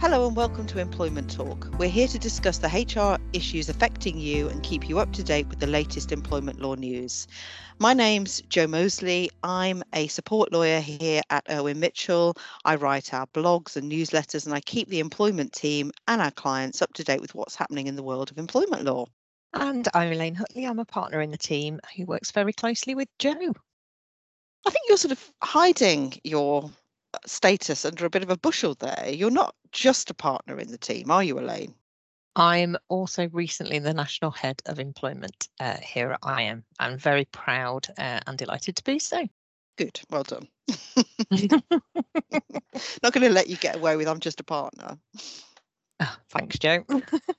Hello and welcome to Employment Talk. We're here to discuss the HR issues affecting you and keep you up to date with the latest employment law news. My name's Joe Moseley. I'm a support lawyer here at Irwin Mitchell. I write our blogs and newsletters and I keep the employment team and our clients up to date with what's happening in the world of employment law. And I'm Elaine Huttley. I'm a partner in the team who works very closely with Joe. I think you're sort of hiding your status under a bit of a bushel there. You're not just a partner in the team, are you, Elaine? I'm also recently the national head of employment uh, here at IM. I'm very proud uh, and delighted to be so. Good, well done. not going to let you get away with I'm just a partner. Oh, thanks, Joe.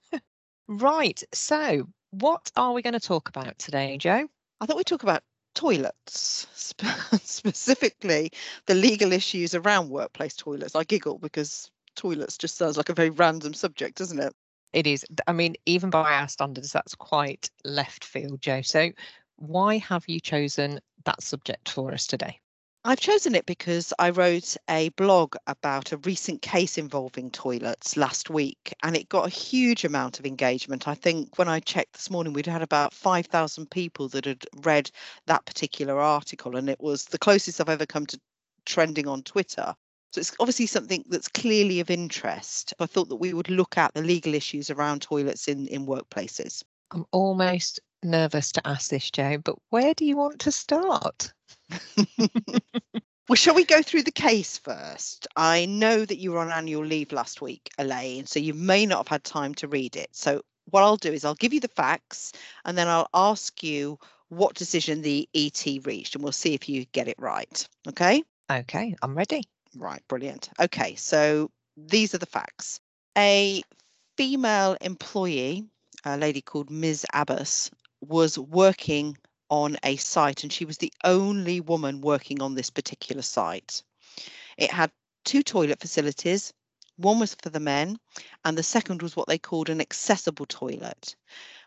right, so what are we going to talk about today, Joe? I thought we'd talk about toilets, specifically the legal issues around workplace toilets. I giggle because toilets just sounds like a very random subject, doesn't it? It is. I mean, even by our standards, that's quite left field, Joe. So, why have you chosen that subject for us today? I've chosen it because I wrote a blog about a recent case involving toilets last week and it got a huge amount of engagement. I think when I checked this morning, we'd had about 5,000 people that had read that particular article and it was the closest I've ever come to trending on Twitter. So it's obviously something that's clearly of interest. I thought that we would look at the legal issues around toilets in, in workplaces. I'm almost nervous to ask this, Jo, but where do you want to start? well, shall we go through the case first? I know that you were on annual leave last week, Elaine, so you may not have had time to read it. So, what I'll do is I'll give you the facts and then I'll ask you what decision the ET reached, and we'll see if you get it right. Okay? Okay, I'm ready. Right, brilliant. Okay, so these are the facts. A female employee, a lady called Ms. Abbas, was working on a site and she was the only woman working on this particular site. It had two toilet facilities. One was for the men, and the second was what they called an accessible toilet.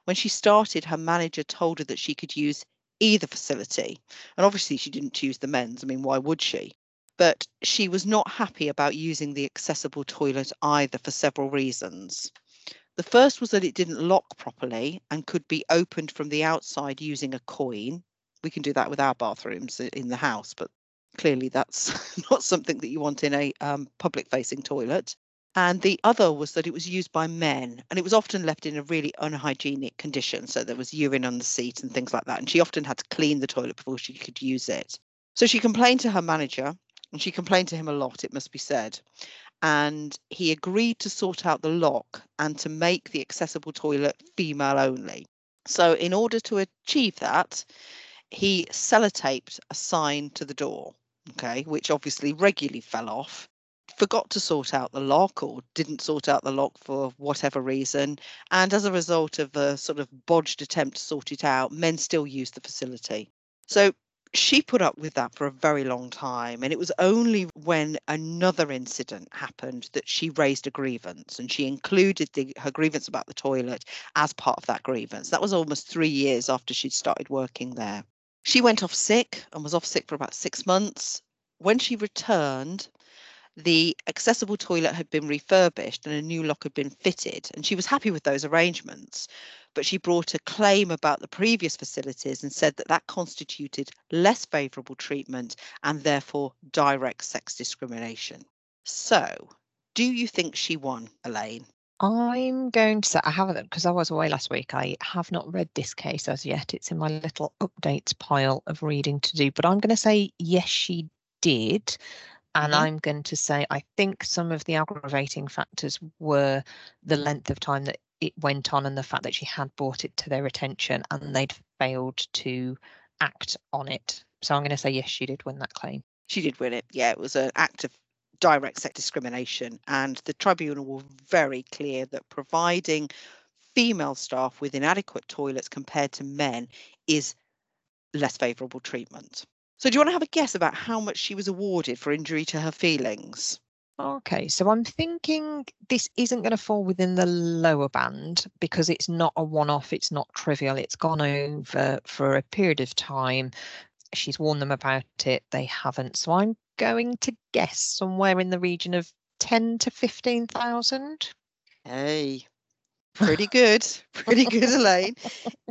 When she started, her manager told her that she could use either facility. And obviously, she didn't choose the men's. I mean, why would she? But she was not happy about using the accessible toilet either for several reasons. The first was that it didn't lock properly and could be opened from the outside using a coin. We can do that with our bathrooms in the house, but clearly that's not something that you want in a um, public facing toilet. And the other was that it was used by men and it was often left in a really unhygienic condition. So there was urine on the seat and things like that. And she often had to clean the toilet before she could use it. So she complained to her manager and she complained to him a lot, it must be said and he agreed to sort out the lock and to make the accessible toilet female only. So, in order to achieve that, he sellotaped a sign to the door, okay, which obviously regularly fell off. Forgot to sort out the lock or didn't sort out the lock for whatever reason. And as a result of a sort of bodged attempt to sort it out, men still use the facility. So she put up with that for a very long time. And it was only when another incident happened that she raised a grievance and she included the, her grievance about the toilet as part of that grievance. That was almost three years after she'd started working there. She went off sick and was off sick for about six months. When she returned, the accessible toilet had been refurbished and a new lock had been fitted, and she was happy with those arrangements but she brought a claim about the previous facilities and said that that constituted less favourable treatment and therefore direct sex discrimination. So, do you think she won, Elaine? I'm going to say I haven't because I was away last week. I have not read this case as yet. It's in my little updates pile of reading to do, but I'm going to say yes, she did. And mm-hmm. I'm going to say I think some of the aggravating factors were the length of time that it went on and the fact that she had brought it to their attention and they'd failed to act on it. So I'm going to say yes, she did win that claim. She did win it. Yeah, it was an act of direct sex discrimination. And the tribunal were very clear that providing female staff with inadequate toilets compared to men is less favourable treatment. So, do you want to have a guess about how much she was awarded for injury to her feelings? Okay, so I'm thinking this isn't going to fall within the lower band because it's not a one off, it's not trivial, it's gone over for a period of time. She's warned them about it, they haven't. So I'm going to guess somewhere in the region of 10 to 15,000. Hey, pretty good. Pretty good, Elaine.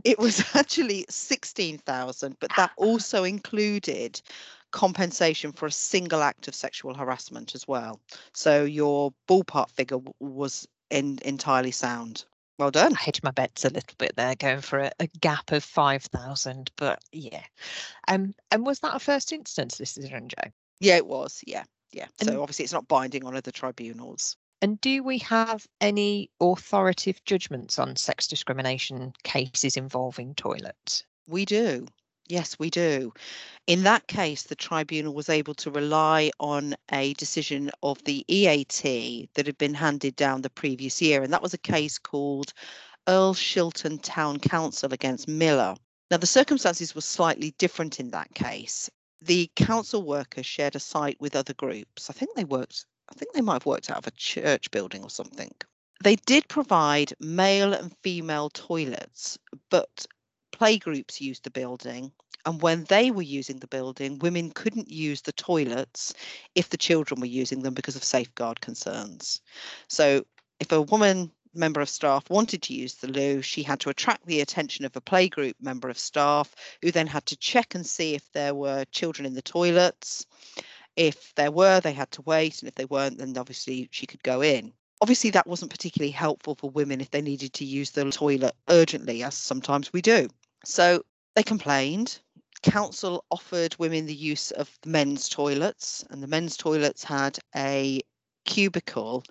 It was actually 16,000, but that ah. also included compensation for a single act of sexual harassment as well. So your ballpark figure was in, entirely sound. Well done. I hedged my bets a little bit there, going for a, a gap of 5,000, but yeah. Um, and was that a first instance this is Joe? Yeah, it was. Yeah, yeah. And- so obviously it's not binding on other tribunals. And do we have any authoritative judgments on sex discrimination cases involving toilets? We do. Yes, we do. In that case, the tribunal was able to rely on a decision of the EAT that had been handed down the previous year, and that was a case called Earl Shilton Town Council against Miller. Now, the circumstances were slightly different in that case. The council workers shared a site with other groups. I think they worked, I think they might have worked out of a church building or something. They did provide male and female toilets, but playgroups used the building. And when they were using the building, women couldn't use the toilets if the children were using them because of safeguard concerns. So if a woman member of staff wanted to use the loo, she had to attract the attention of a playgroup member of staff who then had to check and see if there were children in the toilets. If there were, they had to wait. And if they weren't, then obviously she could go in. Obviously, that wasn't particularly helpful for women if they needed to use the toilet urgently, as sometimes we do. So they complained. Council offered women the use of the men's toilets, and the men's toilets had a cubicle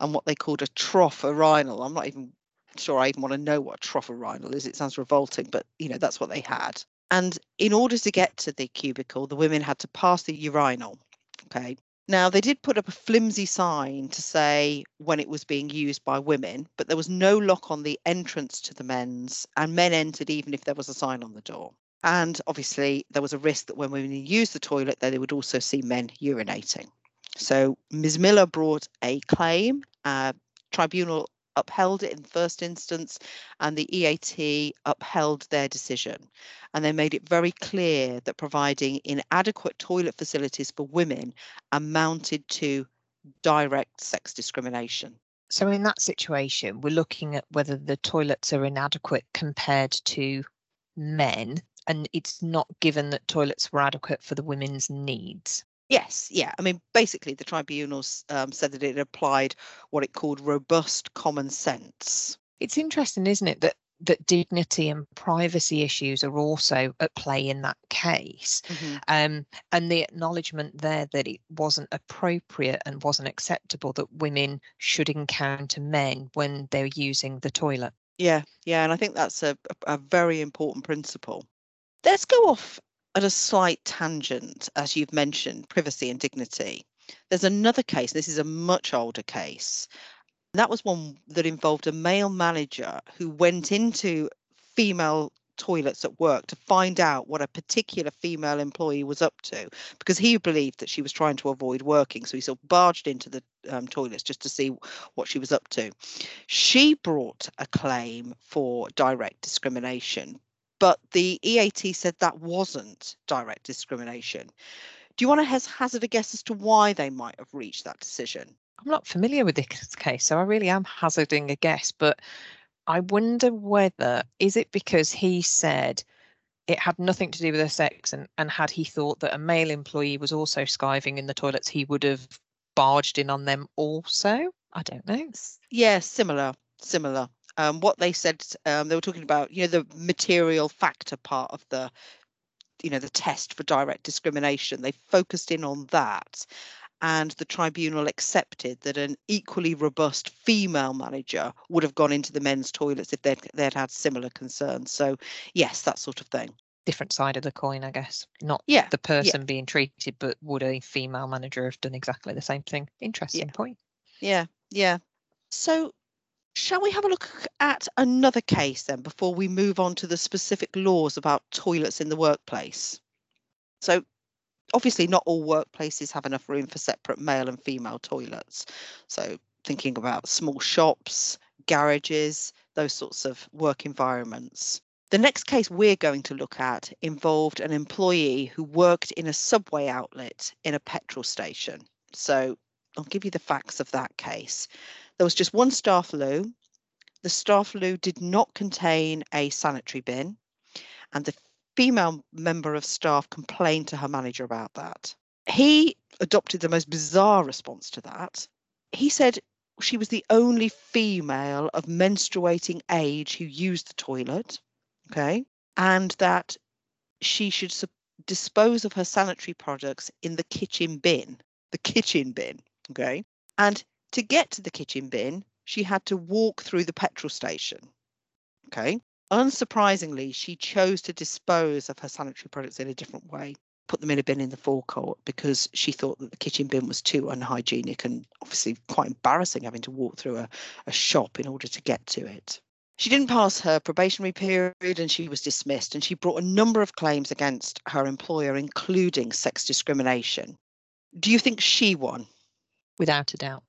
and what they called a trough urinal. I'm not even sure I even want to know what a trough urinal is. It sounds revolting, but you know, that's what they had. And in order to get to the cubicle, the women had to pass the urinal. Okay. Now, they did put up a flimsy sign to say when it was being used by women, but there was no lock on the entrance to the men's, and men entered even if there was a sign on the door. And obviously, there was a risk that when women used the toilet, they would also see men urinating. So Ms. Miller brought a claim. Uh, tribunal upheld it in first instance, and the EAT upheld their decision. And they made it very clear that providing inadequate toilet facilities for women amounted to direct sex discrimination. So, in that situation, we're looking at whether the toilets are inadequate compared to men, and it's not given that toilets were adequate for the women's needs. Yes, yeah. I mean, basically, the tribunals um, said that it applied what it called robust common sense. It's interesting, isn't it, that that dignity and privacy issues are also at play in that case. Mhm. Um, and the acknowledgement there that it wasn't appropriate and wasn't acceptable that women should encounter men when they're using the toilet. Yeah, yeah, and I think that's a a very important principle. Let's go off at a slight tangent, as you've mentioned, privacy and dignity. There's another case, this is a much older case. That was one that involved a male manager who went into female toilets at work to find out what a particular female employee was up to because he believed that she was trying to avoid working. So he sort of barged into the um, toilets just to see what she was up to. She brought a claim for direct discrimination, but the EAT said that wasn't direct discrimination. Do you want to hazard a guess as to why they might have reached that decision? I'm not familiar with this case, so I really am hazarding a guess, but I wonder whether is it because he said it had nothing to do with her sex and, and had he thought that a male employee was also skiving in the toilets, he would have barged in on them also? I don't know. Yeah, similar, similar. Um, what they said, um, they were talking about, you know, the material factor part of the, you know, the test for direct discrimination. They focused in on that, and the tribunal accepted that an equally robust female manager would have gone into the men's toilets if they'd they'd had similar concerns. So, yes, that sort of thing. Different side of the coin, I guess. Not Yeah, the person being treated, but would a female manager have done exactly the same thing? Interesting point. Yeah, yeah. So, shall we have a look at another case then before we move on to the specific laws about toilets in the workplace? So, obviously, not all workplaces have enough room for separate male and female toilets. So, thinking about small shops, garages, those sorts of work environments. The next case we're going to look at involved an employee who worked in a subway outlet in a petrol station. So, I'll give you the facts of that case. There was just one staff loo. The staff loo did not contain a sanitary bin, and the female member of staff complained to her manager about that. He adopted the most bizarre response to that. He said she was the only female of menstruating age who used the toilet, okay, and that she should dispose of her sanitary products in the kitchen bin, the kitchen bin, okay? And to get to the kitchen bin, she had to walk through the petrol station, okay? Unsurprisingly, she chose to dispose of her sanitary products in a different way, put them in a bin in the forecourt because she thought that the kitchen bin was too unhygienic and obviously quite embarrassing having to walk through a, a shop in order to get to it. She didn't pass her probationary period and she was dismissed, and she brought a number of claims against her employer, including sex discrimination. Do you think she won? Without a doubt.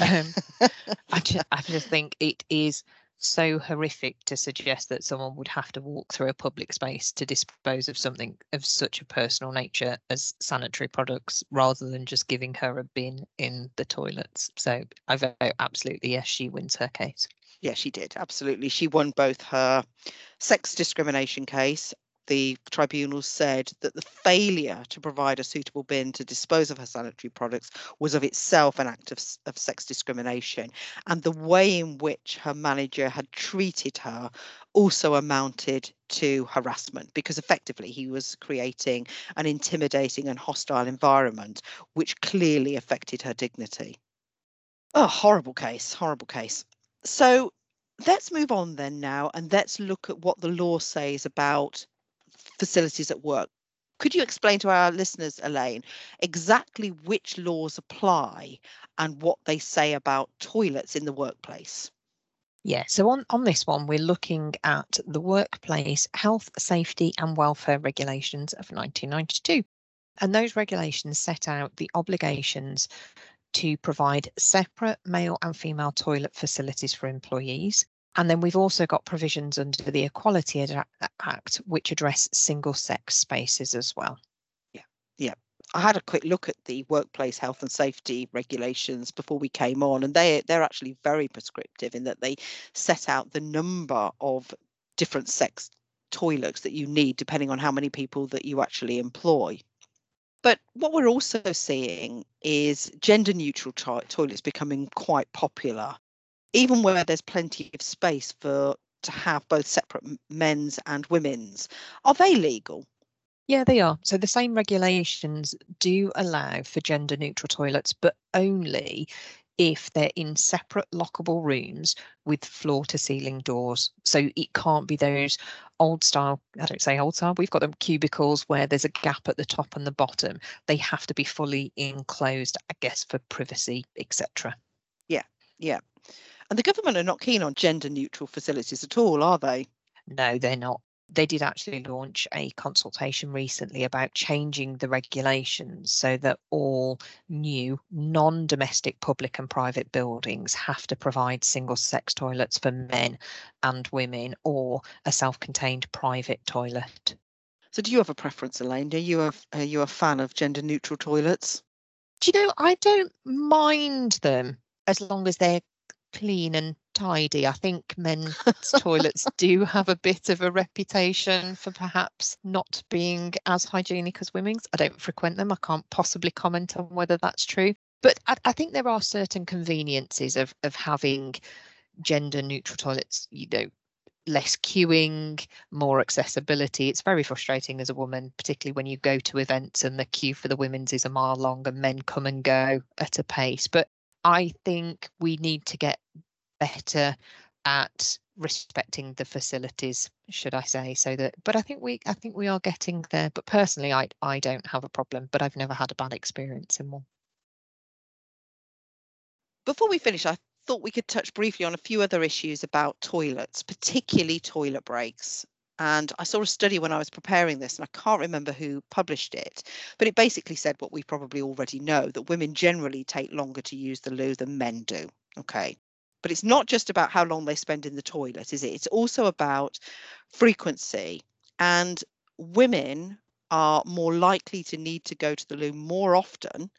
Um, I, just, I just think it is so horrific to suggest that someone would have to walk through a public space to dispose of something of such a personal nature as sanitary products rather than just giving her a bin in the toilets. So I vote absolutely yes, she wins her case. Yeah, she did. Absolutely. She won both her sex discrimination case. The tribunal said that the failure to provide a suitable bin to dispose of her sanitary products was of itself an act of, of sex discrimination. And the way in which her manager had treated her also amounted to harassment because effectively he was creating an intimidating and hostile environment, which clearly affected her dignity. Oh, horrible case, horrible case. So let's move on then now and let's look at what the law says about facilities at work. Could you explain to our listeners, Elaine, exactly which laws apply and what they say about toilets in the workplace? Yeah, so on, on this one, we're looking at the Workplace Health, Safety and Welfare Regulations of 1992. And those regulations set out the obligations to provide separate male and female toilet facilities for employees. And then we've also got provisions under the Equality Act, which address single sex spaces as well. Yeah, yeah. I had a quick look at the workplace health and safety regulations before we came on, and they they're actually very prescriptive in that they set out the number of different sex toilets that you need depending on how many people that you actually employ. But what we're also seeing is gender neutral to- toilets becoming quite popular, even where there's plenty of space for to have both separate men's and women's. Are they legal? Yeah, they are. So the same regulations do allow for gender neutral toilets, but only if they're in separate lockable rooms with floor to ceiling doors. So it can't be those old style, I don't say old style, we've got them cubicles where there's a gap at the top and the bottom. They have to be fully enclosed, I guess, for privacy, etc. Yeah, yeah. And the government are not keen on gender neutral facilities at all, are they? No, they're not they did actually launch a consultation recently about changing the regulations so that all new non domestic public and private buildings have to provide single sex toilets for men and women or a self contained private toilet. So, do you have a preference, Elaine? Are you a, are you a fan of gender neutral toilets? Do you know, I don't mind them as long as they're clean and tidy. I think men's toilets do have a bit of a reputation for perhaps not being as hygienic as women's. I don't frequent them. I can't possibly comment on whether that's true. But I, I think there are certain conveniences of of having gender neutral toilets, you know, less queuing, more accessibility. It's very frustrating as a woman, particularly when you go to events and the queue for the women's is a mile long and men come and go at a pace. But I think we need to get better at respecting the facilities should i say so that but i think we i think we are getting there. But personally i i don't have a problem but i've never had a bad experience in one. Before we finish i thought we could touch briefly on a few other issues about toilets particularly toilet breaks and I saw a study when I was preparing this, and I can't remember who published it, but it basically said what we probably already know that women generally take longer to use the loo than men do. Okay. But it's not just about how long they spend in the toilet, is it? It's also about frequency. And women are more likely to need to go to the loo more often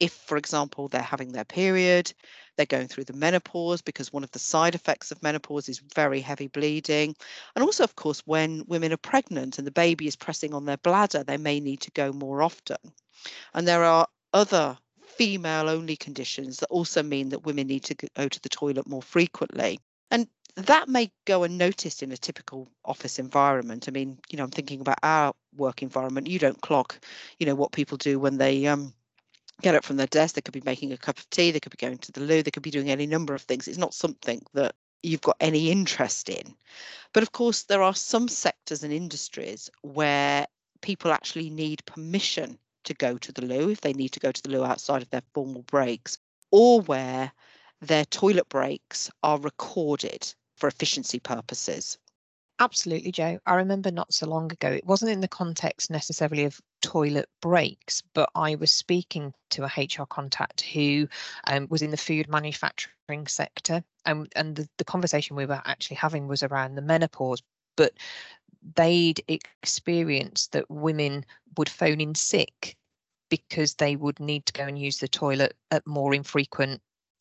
if, for example, they're having their period, they're going through the menopause because one of the side effects of menopause is very heavy bleeding. And also, of course, when women are pregnant and the baby is pressing on their bladder, they may need to go more often. And there are other female only conditions that also mean that women need to go to the toilet more frequently. And that may go unnoticed in a typical office environment. I mean, you know, I'm thinking about our work environment. You don't clock, you know, what people do when they um, get up from their desk. They could be making a cup of tea. They could be going to the loo. They could be doing any number of things. It's not something that you've got any interest in. But of course, there are some sectors and industries where people actually need permission to go to the loo if they need to go to the loo outside of their formal breaks, or where their toilet breaks are recorded for efficiency purposes. Absolutely, Joe. I remember not so long ago, it wasn't in the context necessarily of toilet breaks, but I was speaking to a HR contact who um, was in the food manufacturing sector. Um, and the, the conversation we were actually having was around the menopause, but they'd experienced that women would phone in sick because they would need to go and use the toilet at more infrequent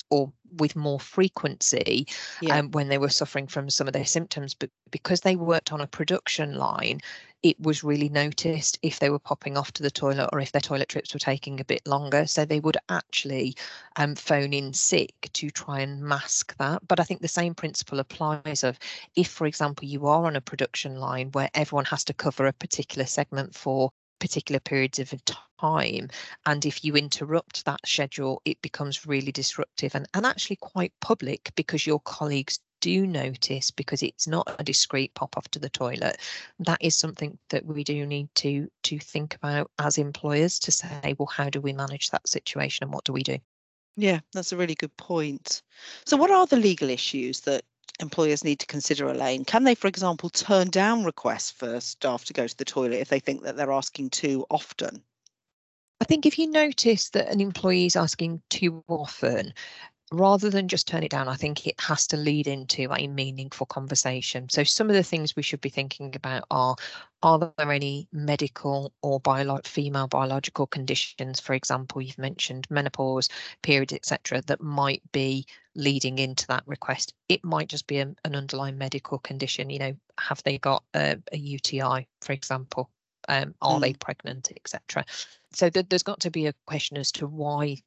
or with more frequency yeah. um, when they were suffering from some of their symptoms. But because they worked on a production line, it was really noticed if they were popping off to the toilet or if their toilet trips were taking a bit longer. So they would actually um, phone in sick to try and mask that. But I think the same principle applies of if, for example, you are on a production line where everyone has to cover a particular segment for particular periods of time. And if you interrupt that schedule, it becomes really disruptive and, and actually quite public because your colleagues do notice because it's not a discreet pop off to the toilet. That is something that we do need to to think about as employers to say, well, how do we manage that situation and what do we do? Yeah, that's a really good point. So, what are the legal issues that employers need to consider Elaine? Can they, for example, turn down requests for staff to go to the toilet if they think that they're asking too often? I think if you notice that an employee is asking too often, rather than just turn it down, I think it has to lead into a meaningful conversation. So some of the things we should be thinking about are are there any medical or bio- female biological conditions, for example, you've mentioned menopause, periods, etc., that might be leading into that request. It might just be a, an underlying medical condition. You know, have they got a, a UTI, for example? Um, are mm. they pregnant, etc. So th- there's got to be a question as to why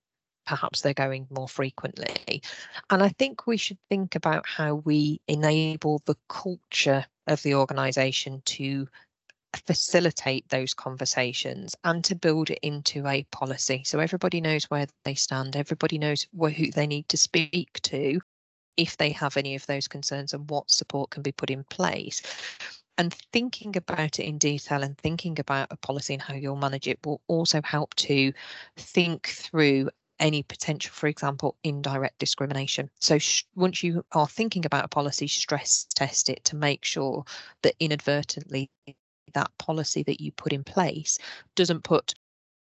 perhaps they're going more frequently. And I think we should think about how we enable the culture of the organisation to facilitate those conversations and to build it into a policy so everybody knows where they stand everybody knows who they need to speak to if they have any of those concerns and what support can be put in place and thinking about it in detail and thinking about a policy and how you'll manage it will also help to think through any potential, for example, indirect discrimination. So sh- once you are thinking about a policy, stress test it to make sure that inadvertently that policy that you put in place doesn't put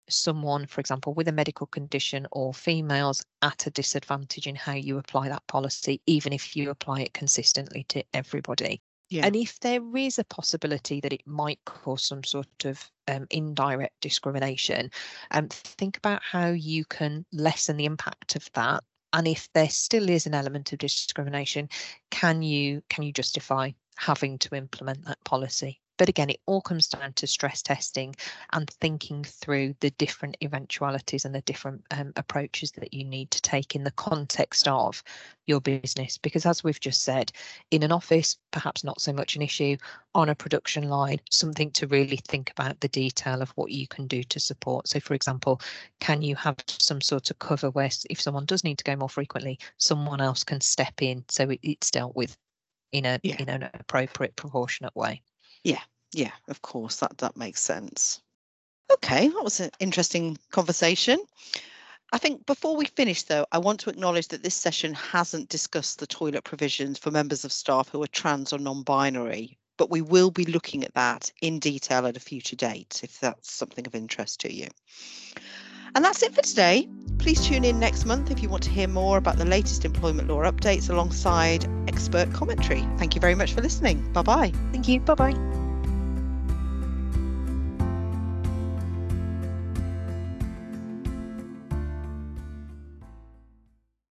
someone, for example, with a medical condition or females at a disadvantage in how you apply that policy, even if you apply it consistently to everybody. Yeah. And if there is a possibility that it might cause some sort of um, indirect discrimination, um, think about how you can lessen the impact of that. And if there still is an element of discrimination, can you can you justify having to implement that policy? But again, it all comes down to stress testing and thinking through the different eventualities and the different um, approaches that you need to take in the context of your business. Because as we've just said, in an office, perhaps not so much an issue. On a production line, something to really think about the detail of what you can do to support. So, for example, can you have some sort of cover where if someone does need to go more frequently, someone else can step in so it, it's dealt with in a yeah. in an appropriate proportionate way. Yeah, yeah, of course, that that makes sense. Okay, that was an interesting conversation. I think before we finish, though, I want to acknowledge that this session hasn't discussed the toilet provisions for members of staff who are trans or non binary, but we will be looking at that in detail at a future date if that's something of interest to you. And that's it for today. Please tune in next month if you want to hear more about the latest employment law updates alongside expert commentary. Thank you very much for listening. Bye bye. Thank you. Bye bye.